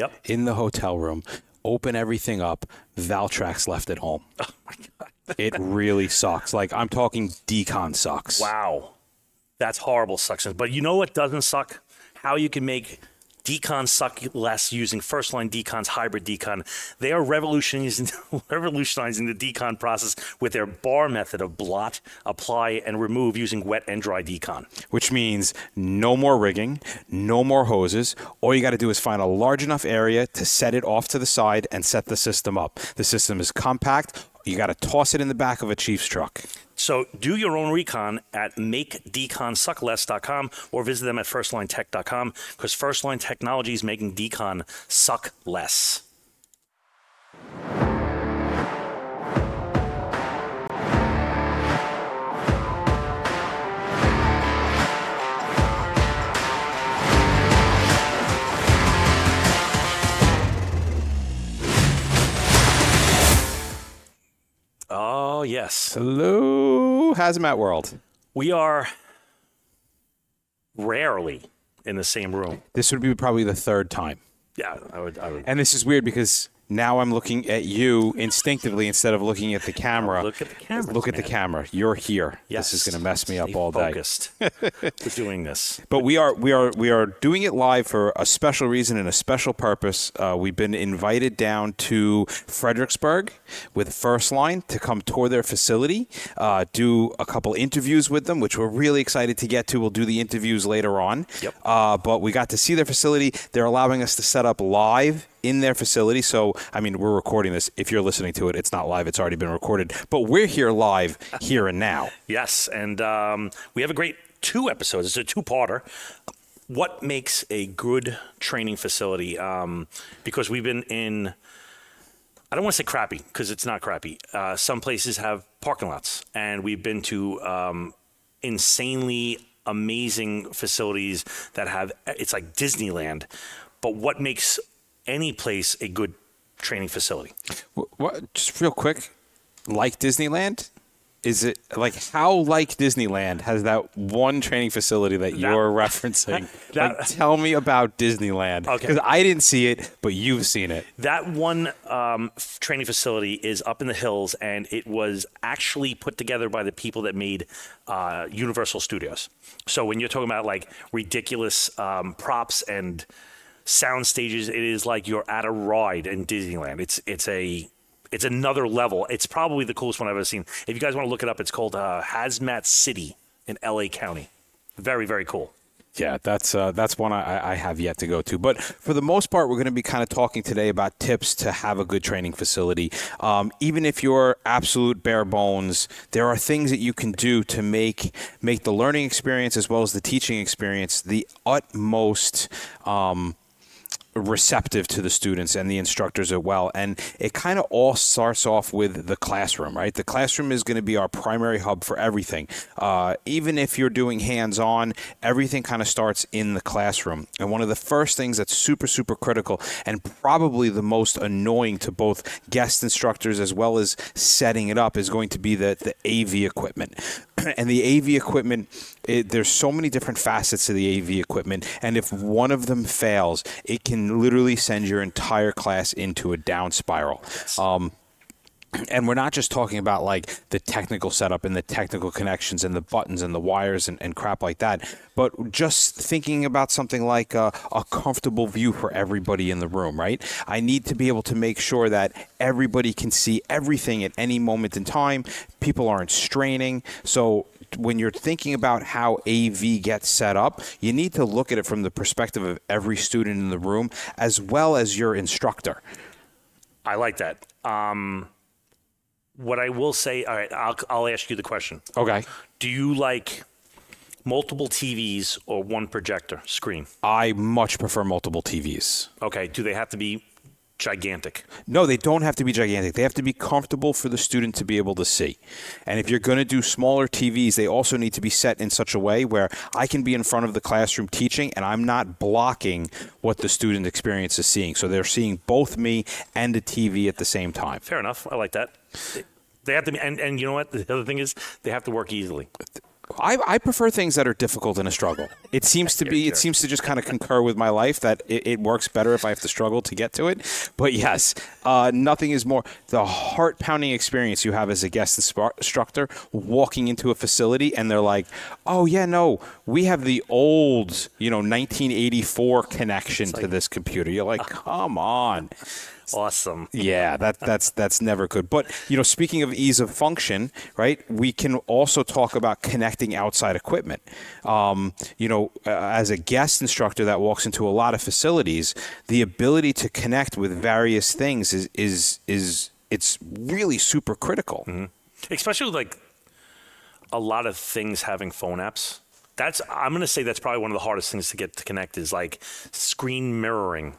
Yep. in the hotel room, open everything up, Valtrex left at home. Oh my god. It really sucks. Like I'm talking decon sucks. Wow. That's horrible suction. But you know what doesn't suck? How you can make decon suck less using first line decon's hybrid decon. They are revolutionizing, revolutionizing the decon process with their bar method of blot, apply, and remove using wet and dry decon. Which means no more rigging, no more hoses. All you got to do is find a large enough area to set it off to the side and set the system up. The system is compact. You got to toss it in the back of a Chiefs truck. So do your own recon at makedeconsuckless.com or visit them at firstlinetech.com because Firstline Technology is making decon suck less. Oh, yes. Hello, Hazmat World. We are rarely in the same room. This would be probably the third time. Yeah, I would. I would. And this is weird because now I'm looking at you instinctively instead of looking at the camera. Look at the camera. Look at the camera. You're here. Yes. This is going to mess me up all day. Focused. We're doing this. But we are we are we are doing it live for a special reason and a special purpose. Uh, we've been invited down to Fredericksburg with First Line to come tour their facility, uh, do a couple interviews with them, which we're really excited to get to. We'll do the interviews later on. Yep. Uh, but we got to see their facility. They're allowing us to set up live in their facility. So, I mean, we're recording this. If you're listening to it, it's not live. It's already been recorded. But we're here live, here and now. Yes, and um, we have a great two episodes. It's a two-parter. What makes a good training facility? Um, because we've been in. I don't want to say crappy because it's not crappy. Uh, some places have parking lots, and we've been to um, insanely amazing facilities that have. It's like Disneyland. But what makes any place a good training facility? What, what, just real quick, like Disneyland, is it like how like Disneyland has that one training facility that, you're referencing? that- like, tell me about Disneyland Okay. because I didn't see it, but you've seen it. That one um, training facility is up in the hills, and it was actually put together by the people that made uh, Universal Studios. So when you're talking about like ridiculous um, props and sound stages, it is like you're at a ride in Disneyland. It's it's a it's another level. It's probably the coolest one I've ever seen. If you guys want to look it up, it's called uh, Hazmat City in LA County. Very very cool. Yeah, that's uh, that's one I, I have yet to go to. But for the most part, we're going to be kind of talking today about tips to have a good training facility. Um, even if you're absolute bare bones, there are things that you can do to make make the learning experience as well as the teaching experience the utmost. Um, receptive to the students and the instructors as well. And it kind of all starts off with the classroom, right? The classroom is going to be our primary hub for everything. Uh, even if you're doing hands on, everything kind of starts in the classroom. And one of the first things that's super, super critical and probably the most annoying to both guest instructors as well as setting it up is going to be the, the AV equipment. and the AV equipment, it, there's so many different facets to the AV equipment, and if one of them fails, it can literally send your entire class into a down spiral. Um, and we're not just talking about like the technical setup and the technical connections and the buttons and the wires and, and crap like that, but just thinking about something like a, a comfortable view for everybody in the room, right? I need to be able to make sure that everybody can see everything at any moment in time. People aren't straining. So when you're thinking about how AV gets set up, you need to look at it from the perspective of every student in the room as well as your instructor. I like that. Um, what I will say, all right, I'll, I'll ask you the question. Okay. Do you like multiple TVs or one projector screen? I much prefer multiple TVs. Okay. Do they have to be gigantic? No, they don't have to be gigantic. They have to be comfortable for the student to be able to see. And if you're going to do smaller TVs, they also need to be set in such a way where I can be in front of the classroom teaching and I'm not blocking what the student experience is seeing. So they're seeing both me and the TV at the same time. Fair enough. I like that. They- have to be, and, and you know what? The other thing is they have to work easily. I, I prefer things that are difficult and a struggle. It seems to be. It seems to just kind of concur with my life that it, it works better if I have to struggle to get to it. But yes, uh, nothing is more the heart pounding experience you have as a guest instructor walking into a facility and they're like, "Oh yeah, no, we have the old, you know, 1984 connection to this computer." You're like, "Come on." Awesome. Yeah, that that's that's never good. But you know, speaking of ease of function, right? We can also talk about connecting outside equipment. Um, you know, uh, as a guest instructor that walks into a lot of facilities, the ability to connect with various things is is is it's really super critical. especially with like a lot of things having phone apps. That's I'm gonna say that's probably one of the hardest things to get to connect is like screen mirroring.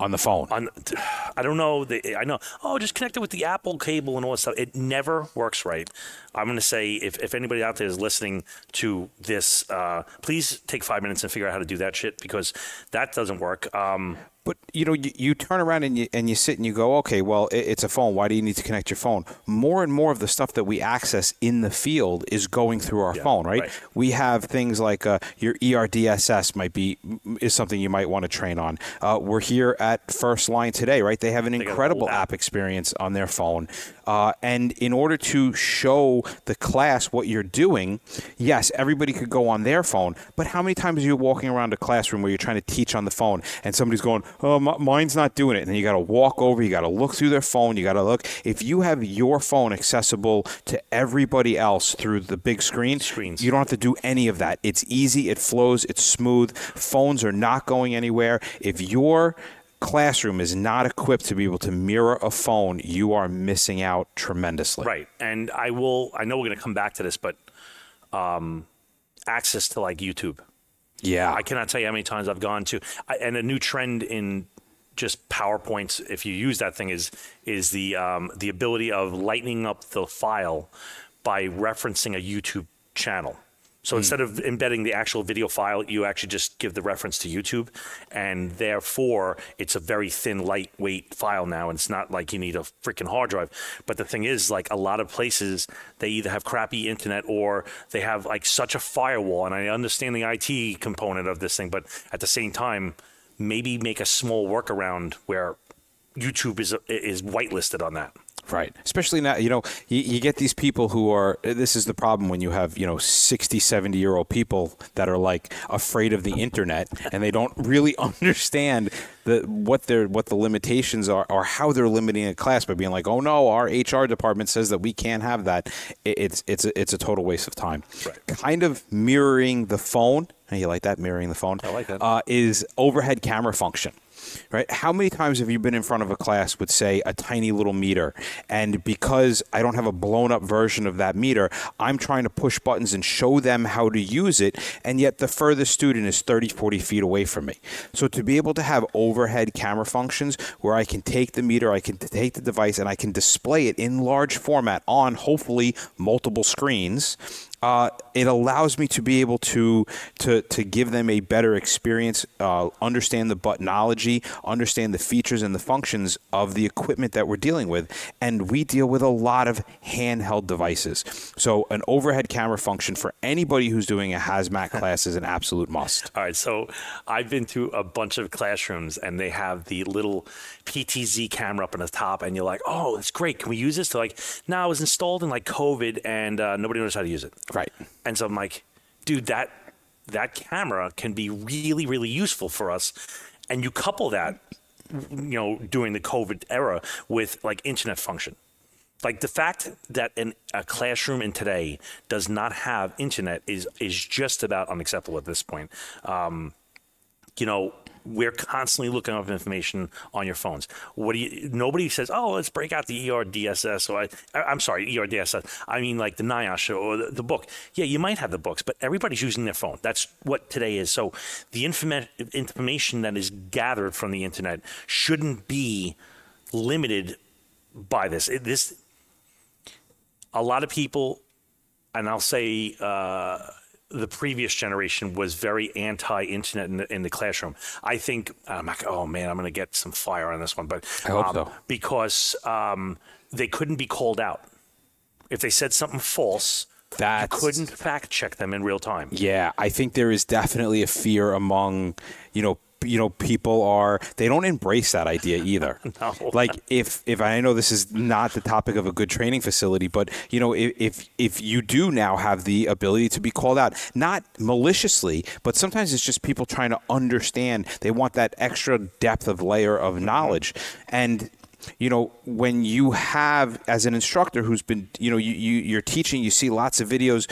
On the phone. On, I don't know. The, I know. Oh, just connect it with the Apple cable and all that stuff. It never works right. I'm going to say if, if anybody out there is listening to this, uh, please take five minutes and figure out how to do that shit because that doesn't work. Um, But you know, you, you turn around and you and you sit and you go, okay, well, it, it's a phone. Why do you need to connect your phone? More and more of the stuff that we access in the field is going through our phone, right? right. We have things like uh, your ERDSS might be is something you might want to train on. Uh, we're here at First Line today, right? They have an a incredible app. app experience on their phone, uh, and in order to show the class what you're doing, yes, everybody could go on their phone, but how many times are you walking around a classroom where you're trying to teach on the phone and somebody's going, "Oh, mine's not doing it," and then you got to walk over, you got to look through their phone, you got to look. If you have your phone accessible to everybody else through the big screen, Screens. you don't have to do any of that. It's easy, it flows, it's smooth. Phones are not going anywhere. If your classroom is not equipped to be able to mirror a phone, you are missing out tremendously. Right. And I will, I know we're going to come back to this, but um, access to like YouTube. Yeah. I cannot tell you how many times I've gone to, I, and a new trend in just PowerPoints, if you use that thing, is is the um, the ability of lightening up the file by referencing a YouTube channel. So instead of embedding the actual video file, you actually just give the reference to YouTube, and therefore it's a very thin, lightweight file now. And it's not like you need a freaking hard drive. But the thing is, like a lot of places, they either have crappy internet or they have like such a firewall. And I understand the IT component of this thing, but at the same time, maybe make a small workaround where YouTube is is whitelisted on that. Right. Especially now, you know, you, you get these people who are, this is the problem when you have, you know, 60, 70 year old people that are like afraid of the internet and they don't really understand the, what their, what the limitations are or how they're limiting a class by being like, oh no, our HR department says that we can't have that. It, it's, it's a, it's a total waste of time. Right. Kind of mirroring the phone. You like that? Mirroring the phone? I like that. Uh, is overhead camera function right? How many times have you been in front of a class with, say, a tiny little meter, and because I don't have a blown up version of that meter, I'm trying to push buttons and show them how to use it, and yet the furthest student is 30, 40 feet away from me. So to be able to have overhead camera functions where I can take the meter, I can take the device, and I can display it in large format on hopefully multiple screens uh, it allows me to be able to to to give them a better experience, uh, understand the buttonology, understand the features and the functions of the equipment that we're dealing with, and we deal with a lot of handheld devices. So an overhead camera function for anybody who's doing a hazmat class is an absolute must. All right, so I've been to a bunch of classrooms and they have the little PTZ camera up on the top, and you're like, "Oh, that's great. Can we use this?" They're like, "No, it was installed in like COVID, and uh, nobody knows how to use it." Right. And so I'm like, "Dude, that that camera can be really, really useful for us." And you couple that, you know, during the COVID era with like internet function. Like the fact that an, a classroom in today does not have internet is is just about unacceptable at this point. Um, you know, we're constantly looking up information on your phones. What do you? Nobody says, "Oh, let's break out the ERDSS." Or I, I'm sorry, ERDSS. I mean, like the NIOSH or the, the book. Yeah, you might have the books, but everybody's using their phone. That's what today is. So the informa- information that is gathered from the internet shouldn't be limited by this. It, this a lot of people, and I'll say uh, the previous generation was very anti-internet in the, in the classroom. I think I'm like, oh man, I'm going to get some fire on this one, but I hope um, so. because um, they couldn't be called out if they said something false. That couldn't fact check them in real time. Yeah, I think there is definitely a fear among, you know, you know, people are they don't embrace that idea either. No. Like if if I know this is not the topic of a good training facility, but you know, if if if you do now have the ability to be called out, not maliciously, but sometimes it's just people trying to understand. They want that extra depth of layer of mm-hmm. knowledge, and you know when you have as an instructor who's been you know you, you you're teaching you see lots of videos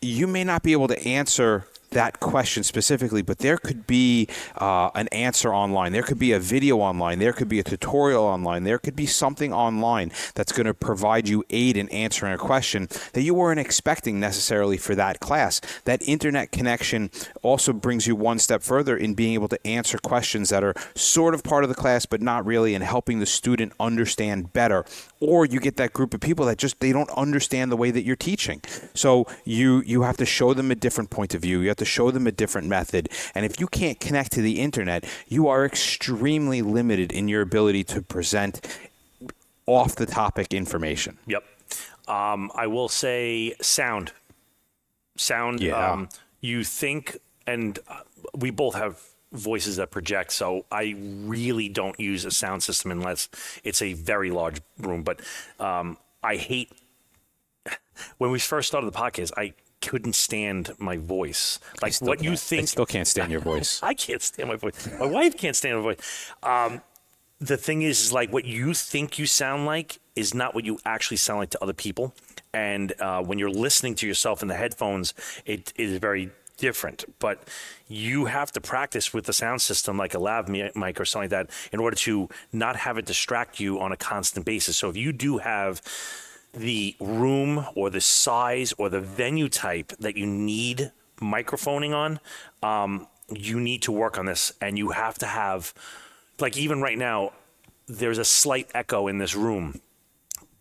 you may not be able to answer that question specifically, but there could be uh, an answer online. There could be a video online. There could be a tutorial online. There could be something online that's going to provide you aid in answering a question that you weren't expecting necessarily for that class. That internet connection also brings you one step further in being able to answer questions that are sort of part of the class, but not really, and helping the student understand better. Or you get that group of people that just they don't understand the way that you're teaching. So you you have to show them a different point of view. You have to show them a different method. And if you can't connect to the internet, you are extremely limited in your ability to present off the topic information. Yep. Um, I will say sound. Sound. Yeah. Um, you think, and uh, we both have voices that project, so I really don't use a sound system unless it's a very large room. But um, I hate when we first started the podcast. I couldn't stand my voice. Like what you think? I still can't stand your voice. I can't stand my voice. My wife can't stand my voice. Um, the thing is, is, like what you think you sound like is not what you actually sound like to other people. And uh, when you're listening to yourself in the headphones, it is very different. But you have to practice with the sound system, like a lav mic or something like that, in order to not have it distract you on a constant basis. So if you do have the room or the size or the venue type that you need microphoning on, um, you need to work on this, and you have to have, like even right now, there's a slight echo in this room,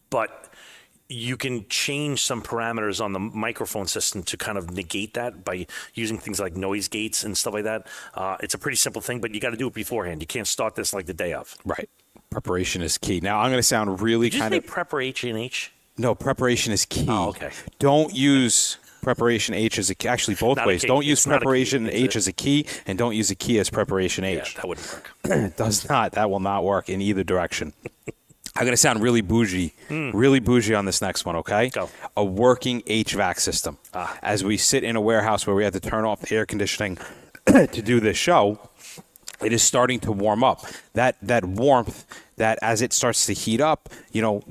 but you can change some parameters on the microphone system to kind of negate that by using things like noise gates and stuff like that. Uh, it's a pretty simple thing, but you got to do it beforehand. You can't start this like the day of. Right. Preparation is key. Now I'm going to sound really Did kind of prep or H and H? No. Preparation is key. Oh, okay. Don't use preparation H as a key. Actually, both ways. Don't use It's not a key. preparation H a- as a key, and don't use a key as preparation Yeah, H. that wouldn't work. it does not. That will not work in either direction. I'm going to sound really bougie, hmm. really bougie on this next one, okay? Go. A working HVAC system. Ah. As we sit in a warehouse where we had to turn off the air conditioning to do this show, it is starting to warm up. That that warmth that as it starts to heat up, you know,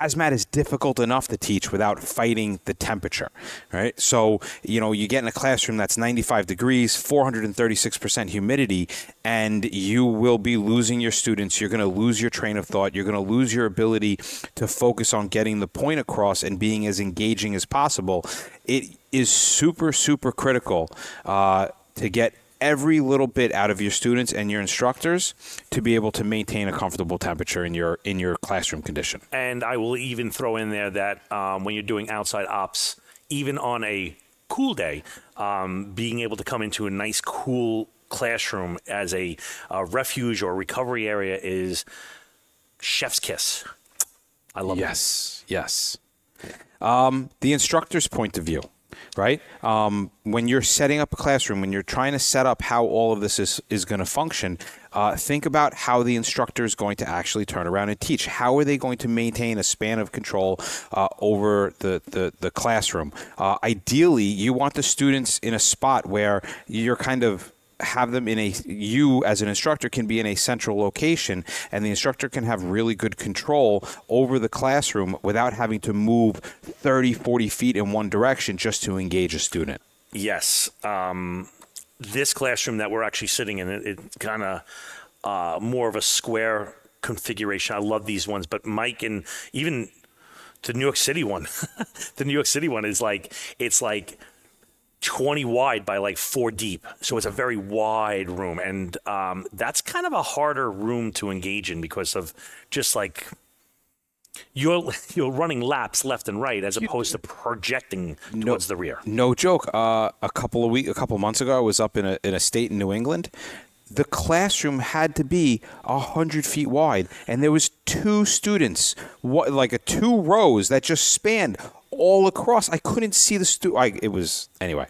hazmat is difficult enough to teach without fighting the temperature, right? So, you know, you get in a classroom that's 95 degrees, 436% humidity, and you will be losing your students. You're going to lose your train of thought. You're going to lose your ability to focus on getting the point across and being as engaging as possible. It is super, super critical uh, to get every little bit out of your students and your instructors to be able to maintain a comfortable temperature in your in your classroom condition. And I will even throw in there that um, when you're doing outside ops, even on a cool day, um, being able to come into a nice, cool classroom as a, uh refuge or recovery area is chef's kiss. I love it. Yes, yes. Um, the instructor's point of view, right? Um, when you're setting up a classroom, when you're trying to set up how all of this is, is going to function, uh, think about how the instructor is going to actually turn around and teach. How are they going to maintain a span of control uh, over the, the, the classroom? Uh, ideally, you want the students in a spot where you're kind of have them in a you as an instructor can be in a central location and the instructor can have really good control over the classroom without having to move 30 40 feet in one direction just to engage a student Yes. Um, this classroom that we're actually sitting in, it, kind of uh, more of a square configuration. I love these ones, but Mike and even the New York City one, the New York City one is like it's like 20 wide by like four deep. So it's a very wide room. And um, that's kind of a harder room to engage in because of just like you're, you're running laps left and right as opposed to projecting towards the rear. no joke uh, a couple of week a couple months ago i was up in a, in a state in new england the classroom had to be a hundred feet wide, and there was two students, what, like a two rows that just spanned all across. I couldn't see the stu. I it was anyway.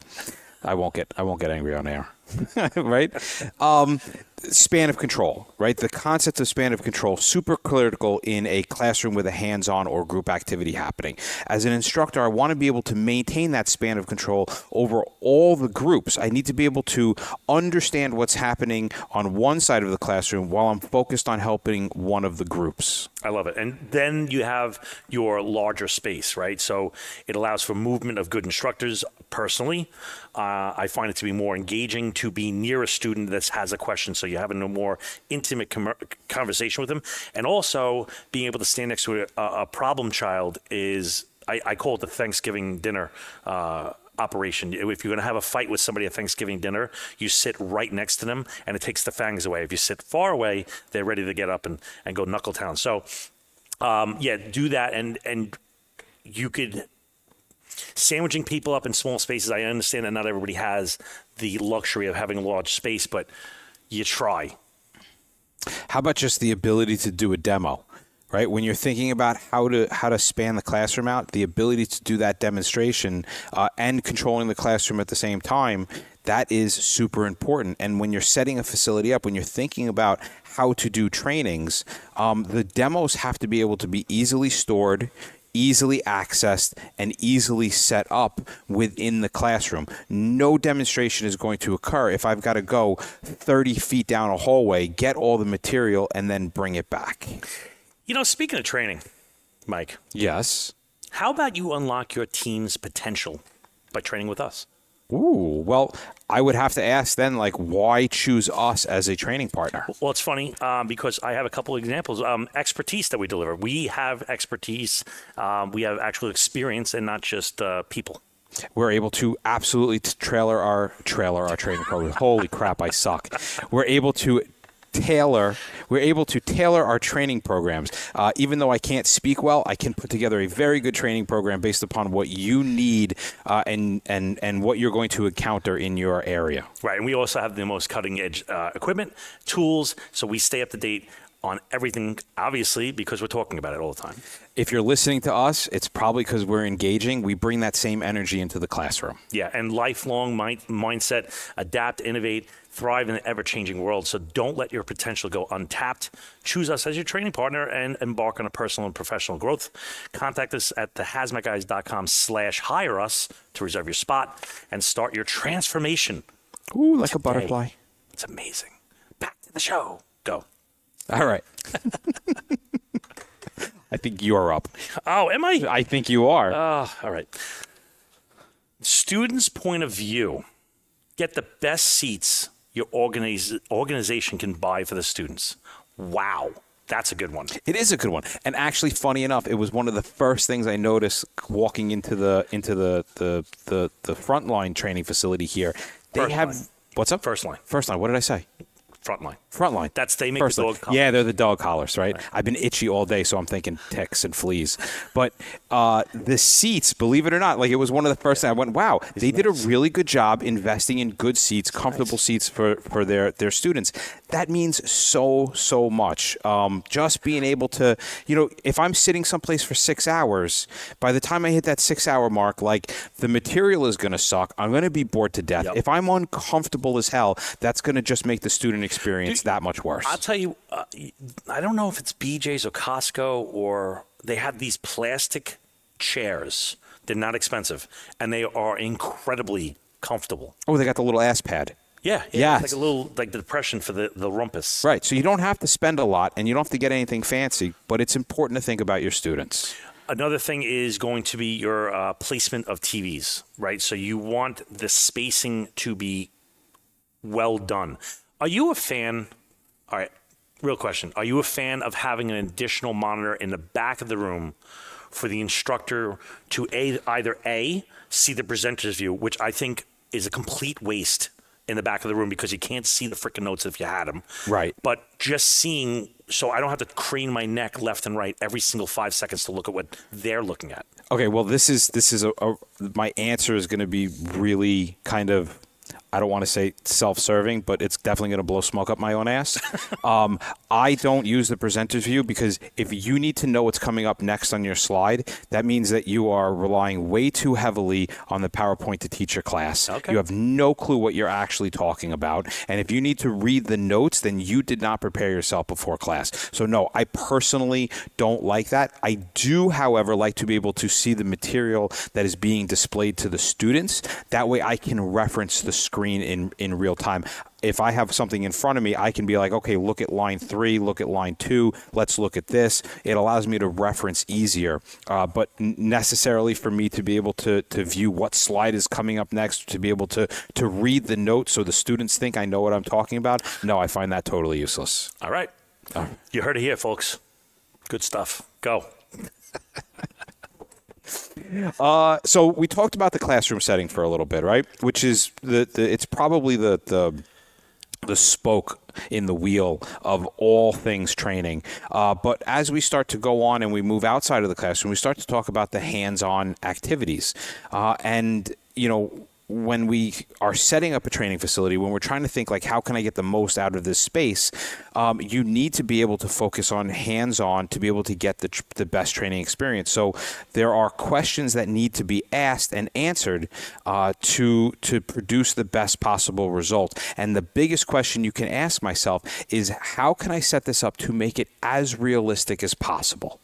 I won't get I won't get angry on air, right? Um, span of control, right? The concept of span of control super critical in a classroom with a hands-on or group activity happening. As an instructor, I want to be able to maintain that span of control over all the groups. I need to be able to understand what's happening on one side of the classroom while I'm focused on helping one of the groups. I love it. And then you have your larger space, right? So it allows for movement of good instructors. Personally, uh, I find it to be more engaging to be near a student that has a question. So you're having a more intimate com- conversation with them. And also being able to stand next to a, a problem child is, I, I, call it the Thanksgiving dinner. Uh, operation. If you're going to have a fight with somebody at Thanksgiving dinner, you sit right next to them and it takes the fangs away. If you sit far away, they're ready to get up and, and go knuckle town. So, um, yeah, do that. And, and you could sandwiching people up in small spaces. I understand that not everybody has the luxury of having a large space, but you try. How about just the ability to do a demo? right? When you're thinking about how to how to span the classroom out, the ability to do that demonstration uh, and controlling the classroom at the same time, that is super important. And when you're setting a facility up, when you're thinking about how to do trainings, um, the demos have to be able to be easily stored easily accessed and easily set up within the classroom. No demonstration is going to occur if I've got to go 30 feet down a hallway, get all the material, and then bring it back. You know, speaking of training, Mike. Yes. How about you unlock your team's potential by training with us? Ooh, well, I would have to ask then, like, why choose us as a training partner? Well, it's funny um, because I have a couple of examples. Um, expertise that we deliver. We have expertise. Um, we have actual experience, and not just uh, people. We're able to absolutely trailer our trailer our training program. Holy crap, I suck. We're able to tailor we're able to tailor our training programs uh, even though i can't speak well i can put together a very good training program based upon what you need uh, and and and what you're going to encounter in your area right and we also have the most cutting edge uh, equipment tools so we stay up to date on everything, obviously, because we're talking about it all the time. If you're listening to us, it's probably because we're engaging. We bring that same energy into the classroom. Yeah, and lifelong mind- mindset, adapt, innovate, thrive in an ever changing world. So don't let your potential go untapped. Choose us as your training partner and embark on a personal and professional growth. Contact us at thehazmatguys.com slash hire us to reserve your spot and start your transformation. Ooh, like today. a butterfly. It's amazing. Back to the show. Go. All right. I think you are up. Oh, am I? I think you are. Uh, all right. Students' point of view. Get the best seats your organiz- organization can buy for the students. Wow. That's a good one. It is a good one. And actually funny enough, it was one of the first things I noticed walking into the into the the the, the frontline training facility here. They First have line. what's up? First line. First line. What did I say? Frontline. Frontline. That's they make First the dog collars. Yeah, they're the dog collars, right? right? I've been itchy all day, so I'm thinking ticks and fleas. But uh, the seats, believe it or not, like it was one of the first things I went, wow, they did a really good job investing in good seats, comfortable nice. seats for, for their, their students. That means so, so much. Um, just being able to, you know, if I'm sitting someplace for six hours, by the time I hit that six hour mark, like the material is going to suck. I'm going to be bored to death. Yep. If I'm uncomfortable as hell, that's going to just make the student experience that much worse. I'll tell you, uh, I don't know if it's BJ's or Costco or they have these plastic chairs. They're not expensive and they are incredibly comfortable. Oh, they got the little ass pad. Yeah, yeah, like a little like the depression for the the rumpus. Right. So you don't have to spend a lot, and you don't have to get anything fancy, but it's important to think about your students. Another thing is going to be your uh, placement of TVs, right? So you want the spacing to be well done. Are you a fan? All right, real question. Are you a fan of having an additional monitor in the back of the room for the instructor to a, either A, see the presenter's view, which I think is a complete waste in the back of the room because you can't see the freaking notes if you had them. Right. But just seeing, so I don't have to crane my neck left and right every single five seconds to look at what they're looking at. Okay. Well, this is this is a, a my answer is going to be really kind of I don't want to say self-serving, but it's definitely going to blow smoke up my own ass. um, I don't use the presenter's view because if you need to know what's coming up next on your slide, that means that you are relying way too heavily on the PowerPoint to teach your class. Okay. You have no clue what you're actually talking about, and if you need to read the notes, then you did not prepare yourself before class. So no, I personally don't like that. I do, however, like to be able to see the material that is being displayed to the students. That way, I can reference the screen in in real time. If I have something in front of me, I can be like, okay, look at line three, look at line two, let's look at this. It allows me to reference easier. Uh, but necessarily for me to be able to, to view what slide is coming up next, to be able to, to read the notes so the students think I know what I'm talking about, no, I find that totally useless. All right. You heard it here, folks. Good stuff. Go. Uh, so we talked about the classroom setting for a little bit, right? Which is the, the it's probably the the the spoke in the wheel of all things training. Uh, but as we start to go on and we move outside of the classroom, we start to talk about the hands-on activities, uh, and you know when we are setting up a training facility, when we're trying to think like how can I get the most out of this space, um, you need to be able to focus on hands-on to be able to get the, tr- the best training experience. So there are questions that need to be asked and answered uh, to to produce the best possible result. And the biggest question you can ask myself is how can I set this up to make it as realistic as possible?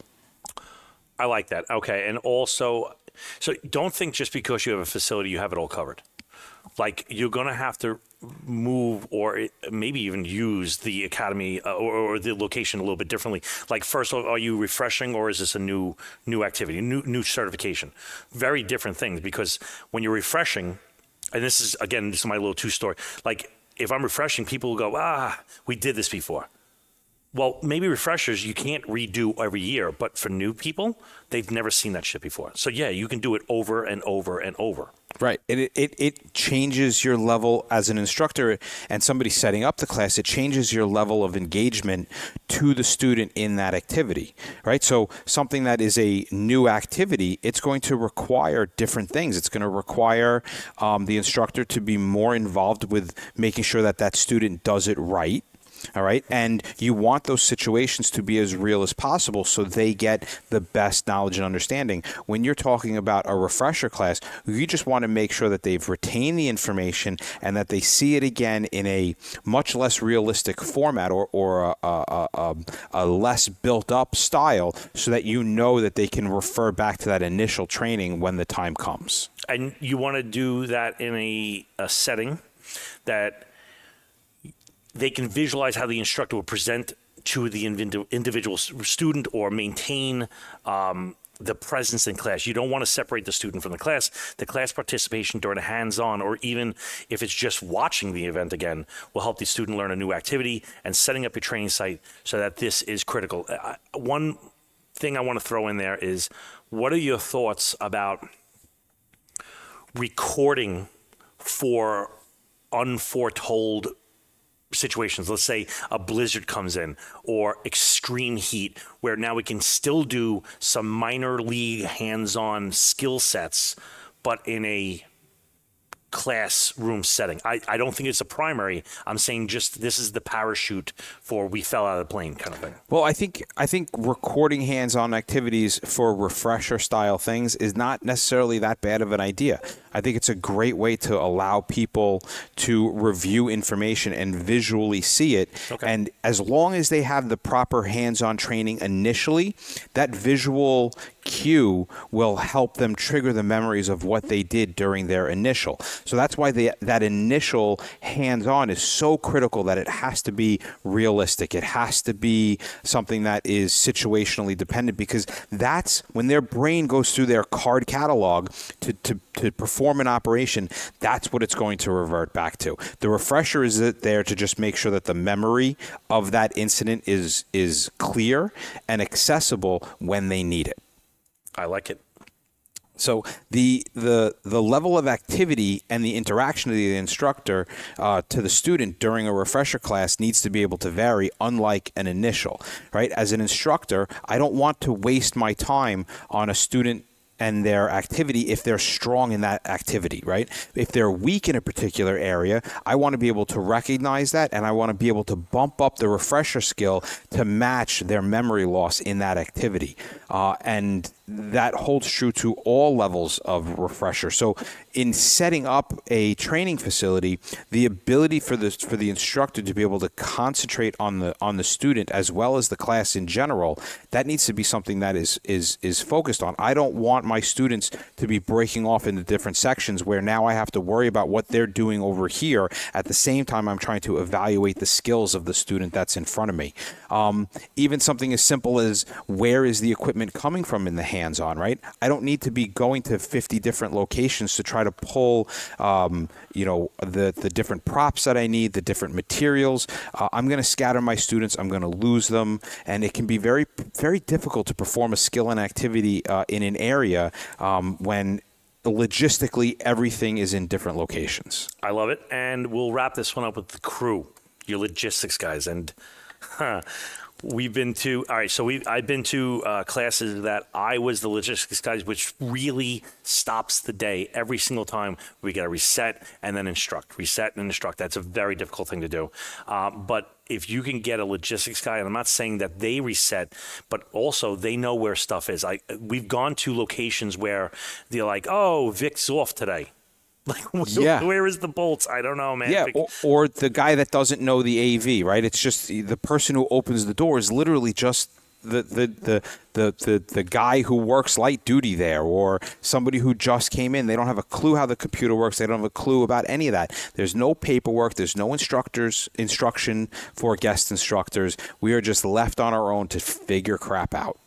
I like that. Okay. And also, so don't think just because you have a facility, you have it all covered. Like you're going to have to move or maybe even use the academy uh, or, or the location a little bit differently. Like first, are you refreshing or is this a new new activity, new new certification? Very different things because when you're refreshing, and this is again, this is my little two story. Like if I'm refreshing, people will go, ah, we did this before. Well, maybe refreshers you can't redo every year, but for new people, they've never seen that shit before. So yeah, you can do it over and over and over. Right. And it, it, it changes your level as an instructor and somebody setting up the class. It changes your level of engagement to the student in that activity. Right. So something that is a new activity, it's going to require different things. It's going to require um, the instructor to be more involved with making sure that that student does it right. All right. And you want those situations to be as real as possible so they get the best knowledge and understanding. When you're talking about a refresher class, you just want to make sure that they've retained the information and that they see it again in a much less realistic format or, or a, a, a, a less built up style so that you know that they can refer back to that initial training when the time comes. And you want to do that in a, a setting that they can visualize how the instructor will present to the individual student or maintain um, the presence in class. You don't want to separate the student from the class. The class participation during a hands-on, or even if it's just watching the event again, will help the student learn a new activity and setting up your training site so that this is critical. Uh, one thing I want to throw in there is, what are your thoughts about recording for unforetold situations. Let's say a blizzard comes in or extreme heat, where now we can still do some minor league hands on skill sets, but in a classroom setting. I, I don't think it's a primary. I'm saying just this is the parachute for we fell out of the plane kind of thing. Well, I think I think recording hands-on activities for refresher style things is not necessarily that bad of an idea. I think it's a great way to allow people to review information and visually see it. Okay. And as long as they have the proper hands-on training initially, that visual cue will help them trigger the memories of what they did during their initial. So that's why the, that initial hands-on is so critical that it has to be realistic. It has to be something that is situationally dependent because that's when their brain goes through their card catalog to, to, to perform an operation, that's what it's going to revert back to. The refresher is there to just make sure that the memory of that incident is is clear and accessible when they need it. I like it. So the the the level of activity and the interaction of the instructor uh, to the student during a refresher class needs to be able to vary, unlike an initial. Right? As an instructor, I don't want to waste my time on a student and their activity if they're strong in that activity, right? If they're weak in a particular area, I want to be able to recognize that and I want to be able to bump up the refresher skill to match their memory loss in that activity. Uh, and that holds true to all levels of refresher. So, in setting up a training facility, the ability for the for the instructor to be able to concentrate on the on the student as well as the class in general, that needs to be something that is is is focused on. I don't want my students to be breaking off into different sections where now I have to worry about what they're doing over here at the same time I'm trying to evaluate the skills of the student that's in front of me. Um, even something as simple as where is the equipment coming from in the hands on, right? I don't need to be going to 50 different locations to try to pull, um, you know, the, the different props that I need, the different materials. Uh, I'm going to scatter my students. I'm going to lose them. And it can be very, very difficult to perform a skill and activity uh, in an area um, when logistically everything is in different locations. I love it. And we'll wrap this one up with the crew, your logistics guys. And huh, we've been to, all right, so we I've been to uh, classes that I was the logistics guy, which really stops the day every single time. We got to reset and then instruct, reset and instruct. That's a very difficult thing to do. Uh, but if you can get a logistics guy, and I'm not saying that they reset, but also they know where stuff is. I we've gone to locations where they're like, "Oh, Vic's off today." Like, Yeah. where is the bolts? I don't know, man. Yeah, or, or the guy that doesn't know the AV, right? It's just the person who opens the door is literally just the the the the the, the guy who works light duty there, or somebody who just came in. They don't have a clue how the computer works. They don't have a clue about any of that. There's no paperwork. There's no instructors instruction for guest instructors. We are just left on our own to figure crap out.